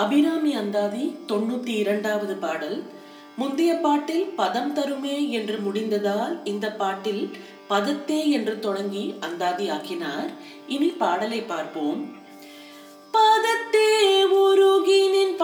அபிராமி அந்தாதி தொண்ணூத்தி இரண்டாவது பாடல். முந்தைய பாட்டில் பதம் தருமே என்று முடிந்ததால் இந்த பாட்டில் பதத்தே என்று தொடங்கி அந்தாதி ஆக்கினார். இனி பாடலை பார்ப்போம். பதத்தே உருகினின்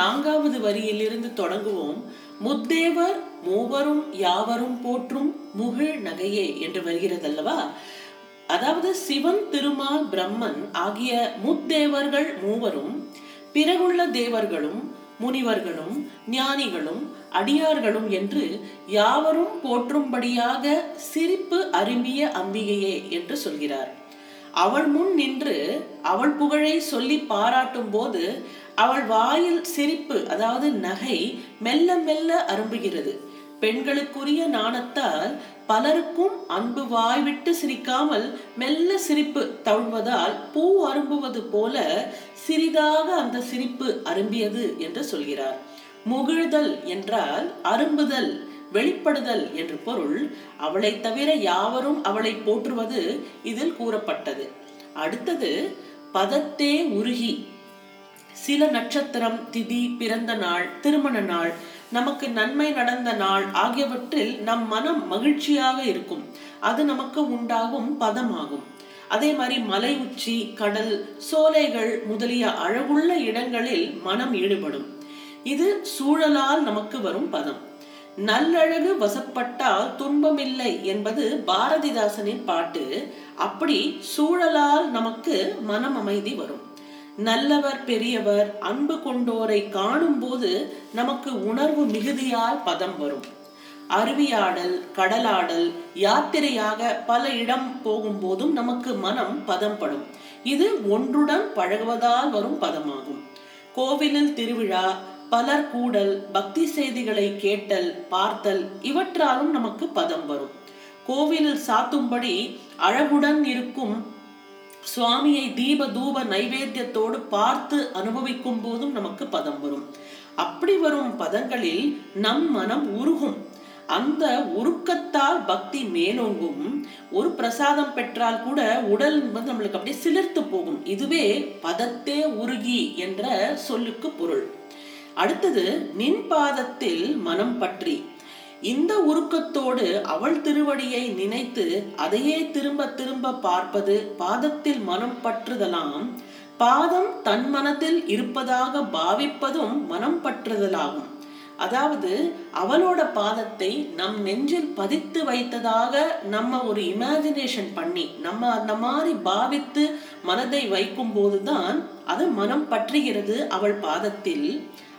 நான்காவது வரியிலிருந்து தொடங்குவோம். முத்தேவர் மூவரும் யாவரும் போற்றும் முகிழ் நகையே என்று வருகிறதல்லவா? அதாவது சிவன் திருமால் பிரம்மன் ஆகிய முத்தேவர்கள் மூவரும் பிறகுள்ள தேவர்களும் முனிவர்களும் ஞானிகளும் அடியார்களும் என்று யாவரும் போற்றும்படியாக சிரிப்பு அரும்பிய அம்பிகையே என்று சொல்கிறார். அவள் முன் நின்று அவள் புகழை சொல்லி பாராட்டும் போது அவள் வாயில் சிரிப்பு அதாவது நகை மெல்ல மெல்ல அரும்புகிறது. பெண்களுக்குரிய நாணத்தால் பலருக்கும் அன்பு வாய்விட்டு சிரிக்காமல் மெல்ல சிரிப்பு தழுவதால் பூ அரும்புவது போல சிறிதாக அந்த சிரிப்பு அரும்பியது என்று சொல்கிறார். முகிழ்தல் என்றால் அரும்புதல். வெளிப்படுதல் என்று பொருள் அவளை தவிர யாவரும் அவளை போற்றுவது இதில் கூறப்பட்டது. அடுத்தது பதத்தே உருகி. சில நட்சத்திரம் திதி பிறந்த நாள் திருமண நாள் நமக்கு நன்மை நடந்த நாள் ஆகியவற்றில் நம் மனம் மகிழ்ச்சியாக இருக்கும். அது நமக்கு உண்டாகும் பதமாகும். அதே மாதிரி மலை உச்சி கடல் சோலைகள் முதலிய அழகுள்ள இடங்களில் மனம் ஈடுபடும். இது சூழலால் நமக்கு வரும் பதம். நல்லழகு வசப்பட்டால் துன்பமில்லை என்பது பாரதிதாசனின் பாட்டு. அப்படி சூழலால் நமக்கு மனம் அமைதி வரும். நல்லவர் பெரியவர் அன்பு கொண்டோரை காணும் போது நமக்கு உணர்வு மிகுதியால் பதம் வரும். அருவியாடல் கடலாடல் யாத்திரையாக பல இடம் போகும்போதும் நமக்கு மனம் பதம்படும். இது ஒன்றுடன் பழகுவதால் வரும் பதமாகும். கோவிலில் திருவிழா பலர் கூடல் பக்தி செய்திகளை கேட்டல் பார்த்தல் இவற்றாலும் நமக்கு பதம் வரும். கோவிலில் சாத்தும்படி அழகுடன் இருக்கும் சுவாமியை தீப தூப நைவேத்தியத்தோடு பார்த்து அனுபவிக்கும் போதும் நமக்கு பதம் வரும். அப்படி வரும் பதங்களில் நம் மனம் உருகும். அந்த உருக்கத்தால் பக்தி மேலோங்கும். ஒரு பிரசாதம் பெற்றால் கூட உடல் வந்து நம்மளுக்கு அப்படியே சிலிர்த்து போகும். இதுவே பதத்தே உருகி என்ற சொல்லுக்கு பொருள். அடுத்தது நின் பாதத்தில் மனம் பற்றி. இந்த உருக்கத்தோடு அவள் திருவடியை நினைத்து அதையே திரும்ப திரும்ப பார்ப்பது பாதத்தில் மனம் பற்றுதலாம் பாதம் தன் மனத்தில் இருப்பதாக பாவிப்பதும் மனம் பற்றுதலாகும். அதாவது அவளோட பாதத்தை நம் நெஞ்சில் பதித்து வைத்ததாக நம்ம ஒரு இமேஜினேஷன் பண்ணி நம்ம அந்த மாதிரி பாவித்து மனதை வைக்கும் போதுதான் அது மனம் பற்றுகிறது அவள் பாதத்தில்.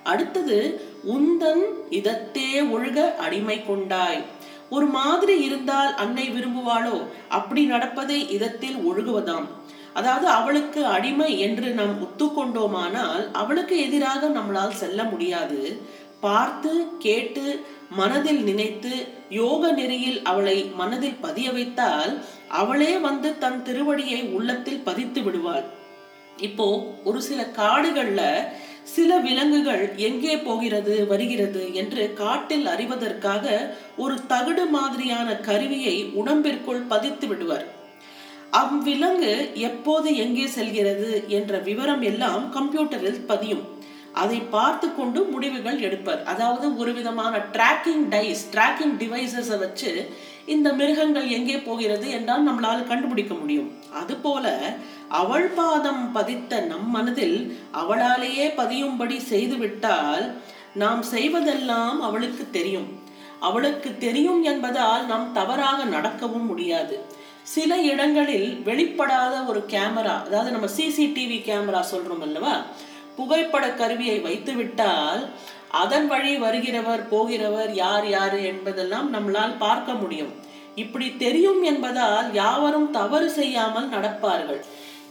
அடுத்தது உந்தன் இதத்தே ஒழுக அடிமை கொண்டாய். ஒரு மாதிரி இருந்தால் அன்னை விரும்புவாளோ? அப்படி நடப்பதை இதத்தில் ஒழுகுவதாம். அதாவது அவளுக்கு அடிமை என்று நாம் ஒத்துக்கொண்டோமானால் அவளுக்கு எதிராக நம்மளால் செல்ல முடியாது. பார்த்து கேட்டு மனதில் நினைத்து யோக நெறியில் அவளை மனதில் பதிய வைத்தால் அவளே வந்து தன் திருவடியை உள்ளத்தில் பதித்து விடுவாள். இப்போ ஒரு சில காடுகள்ல சில விலங்குகள் எங்கே போகிறது வருகிறது என்று காட்டில் அறிவதற்காக ஒரு தகுடு மாதிரியான கருவியை உடம்பிற்குள் பதித்து விடுவர். அவ்விலங்கு எப்போது எங்கே செல்கிறது என்ற விவரம் எல்லாம் கம்ப்யூட்டரில் பதியும். அதை பார்த்து கொண்டு முடிவுகள் எடுப்பர். அதாவது ஒரு விதமான டிராக்கிங் டைஸ் டிராக்கிங் டிவைசஸை வச்சு இந்த மிருகங்கள் எங்கே போகிறது என்றால் நம்மளால் கண்டுபிடிக்க முடியும். அதுபோல அவள் பாதம் பதித்த நம் மனதில் அவளாலேயே பதியும்படி செய்துவிட்டால் நாம் செய்வதெல்லாம் அவளுக்கு தெரியும். அவளுக்கு தெரியும் என்பதால் நாம் தவறாக நடக்கவும் முடியாது. சில இடங்களில் வெளிப்படாத ஒரு கேமரா அதாவது நம்ம சிசிடிவி கேமரா சொல்றோம் அல்லவா? புகைப்பட கருவியை வைத்து விட்டால் அதன் வழி வருகிறவர் போகிறவர் யார் யார் என்பதெல்லாம் நம்மளால் பார்க்க முடியும். இப்படி தெரியும் என்பதால் யாவரும் தவறு செய்யாமல் நடப்பார்கள்.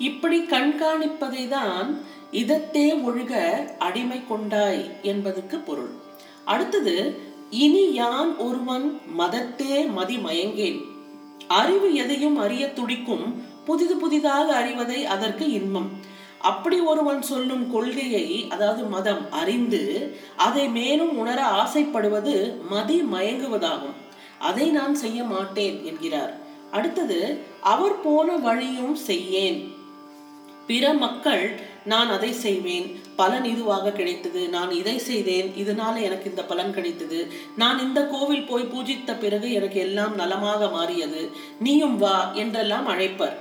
இப்படி கண்காணிப்பதை தான் இதத்தே ஒழுக அடிமை கொண்டாய் என்பதுக்கு பொருள். அடுத்தது இனி யான் ஒருவன் மதத்தே மதி மயங்கேன். அறிவு எதையும் அறிய துடிக்கும் புதிது புதிதாக அறிவதை அதற்கு இன்பம். அப்படி ஒருவன் சொல்லும் கொள்கையை அதாவது மதம் அறிந்து அதை மேலும் உணர ஆசைப்படுவது மதி மயங்குவதாகும். அதை நான் செய்ய மாட்டேன் என்கிறார். அடுத்தது அவர் போன வழியும் செய்யேன். பிற மக்கள் நான் அதை செய்வேன் பலன் இதுவாக கிடைத்தது நான் இதை செய்தேன் இதனால எனக்கு இந்த பலன் கிடைத்தது. நான் இந்த கோவில் போய் பூஜித்த பிறகு எனக்கு எல்லாம் நலமாக மாறியது. நீயும் வா என்றெல்லாம் அழைப்பர்.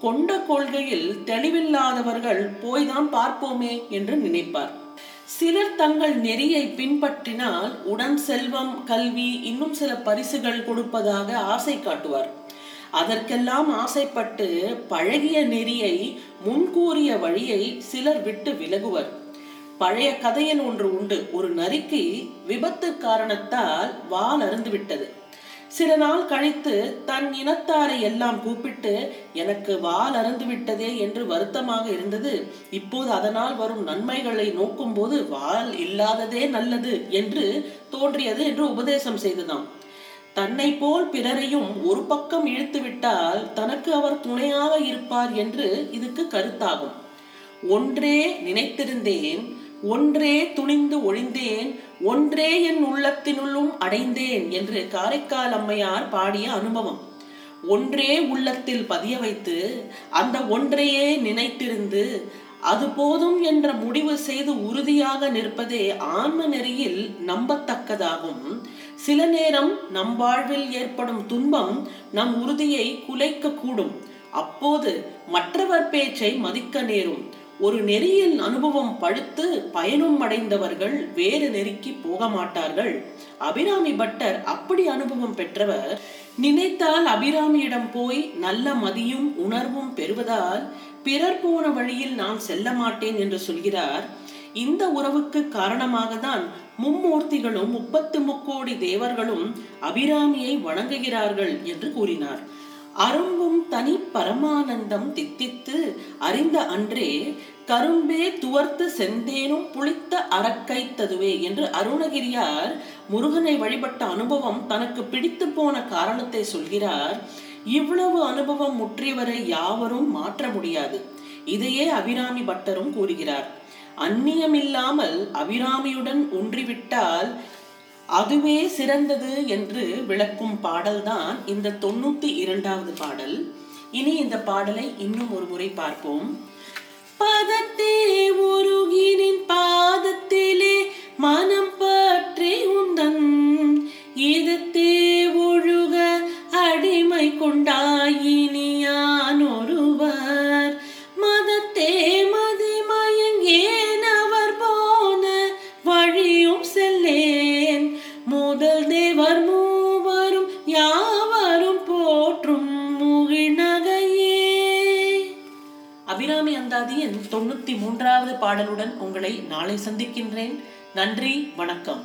கொண்ட கொள்கையில் தெளிவில்லாதவர்கள் போய்தான் பார்ப்போமே என்று நினைப்பார். சிலர் தங்கள் நெறியை பின்பற்றினால் உடன் செல்வம் கல்வி இன்னும் சில பரிசுகள் கொடுப்பதாக ஆசை காட்டுவார். அதற்கெல்லாம் ஆசைப்பட்டு பழகிய நெறியை முன்கூறிய வழியை சிலர் விட்டு விலகுவர். பழைய கதையில் ஒன்று உண்டு. ஒரு நரிக்கு விபத்து காரணத்தால் வால் அருந்து விட்டது. சில நாள் கழித்து தன் இனத்தாரை எல்லாம் கூப்பிட்டு எனக்கு வால் அறந்து விட்டதே என்று வருத்தமாக இருந்தது. இப்போது அதனால் வரும் நன்மைகளை நோக்கும் போது வால் இல்லாததே நல்லது என்று தோன்றியது என்று உபதேசம் செய்துதான் தன்னை போல் பிறரையும் ஒரு பக்கம் இழுத்து விட்டால் தனக்கு அவர் துணையாக இருப்பார் என்று இதுக்கு கருத்தாகும். ஒன்றே நினைத்திருந்தேன் ஒன்றே துணிந்து ஒழிந்தேன் ஒன்றே என் உள்ளத்தினுள்ளும் அடைந்தேன் என்று காரைக்கால் அம்மையார் பாடிய அனுபவம். ஒன்றே உள்ளத்தில் பதிய வைத்து அந்த ஒன்றையே நினைத்திருந்து அது போதும் என்ற முடிவு செய்து உறுதியாக நிற்பதே ஆன்ம நெறியில் நம்பத்தக்கதாகும். சில நேரம் நம் வாழ்வில் ஏற்படும் துன்பம் நம் உறுதியை குலைக்க கூடும் அப்போது மற்றவர் பேச்சை மதிக்க நேரும். ஒரு நெறியில் அனுபவம் படுத்து பயனும் அடைந்தவர்கள் வேறு நெறிக்கு போக மாட்டார்கள் அபிராமி பட்டர் அப்படி அனுபவம் பெற்றவர் நினைத்தால் அபிராமியிடம் போய் நல்ல மதியும் உணர்வும் பெறுவதால் பிறர் போன வழியில் நான் செல்ல மாட்டேன் என்று சொல்கிறார். இந்த உறவுக்கு காரணமாக தான் மும்மூர்த்திகளும் முப்பத்து முக்கோடி தேவர்களும் அபிராமியை வணங்குகிறார்கள் என்று கூறினார். அரும்பும் தனி பரமானந்தம் தித்தித்து அறிந்த அன்றே கரும்பே துவர்த்து செந்தேனும் புளித்த அரக்கைத்ததுவே என்று அருணகிரியார் முருகனை வழிபட்ட அனுபவம் தனக்கு பிடித்து போன காரணத்தை சொல்கிறார். இவ்வளவு அனுபவம் முற்றியவரை யாவரும் மாற்ற முடியாது. இதையே அபிராமி பட்டரும் கூறுகிறார். அந்நியமில்லாமல் அபிராமியுடன் ஒன்றிவிட்டால் அதுவே சிறந்தது என்று விளக்கும் பாடல்தான் இந்த தொண்ணூத்தி இரண்டாவது பாடல். இனி இந்த பாடலை இன்னும் ஒரு முறை பார்ப்போம். பதத்தே உருகினின் பாதத்திலே மனம் பற்றி உன் தேவர் மூவரும் யாவரும் போற்றும் முகிழ்நகையே அபிராமி அந்தாதியின் தொண்ணூத்தி மூன்றாவது பாடலுடன் உங்களை நாளை சந்திக்கின்றேன். நன்றி வணக்கம்.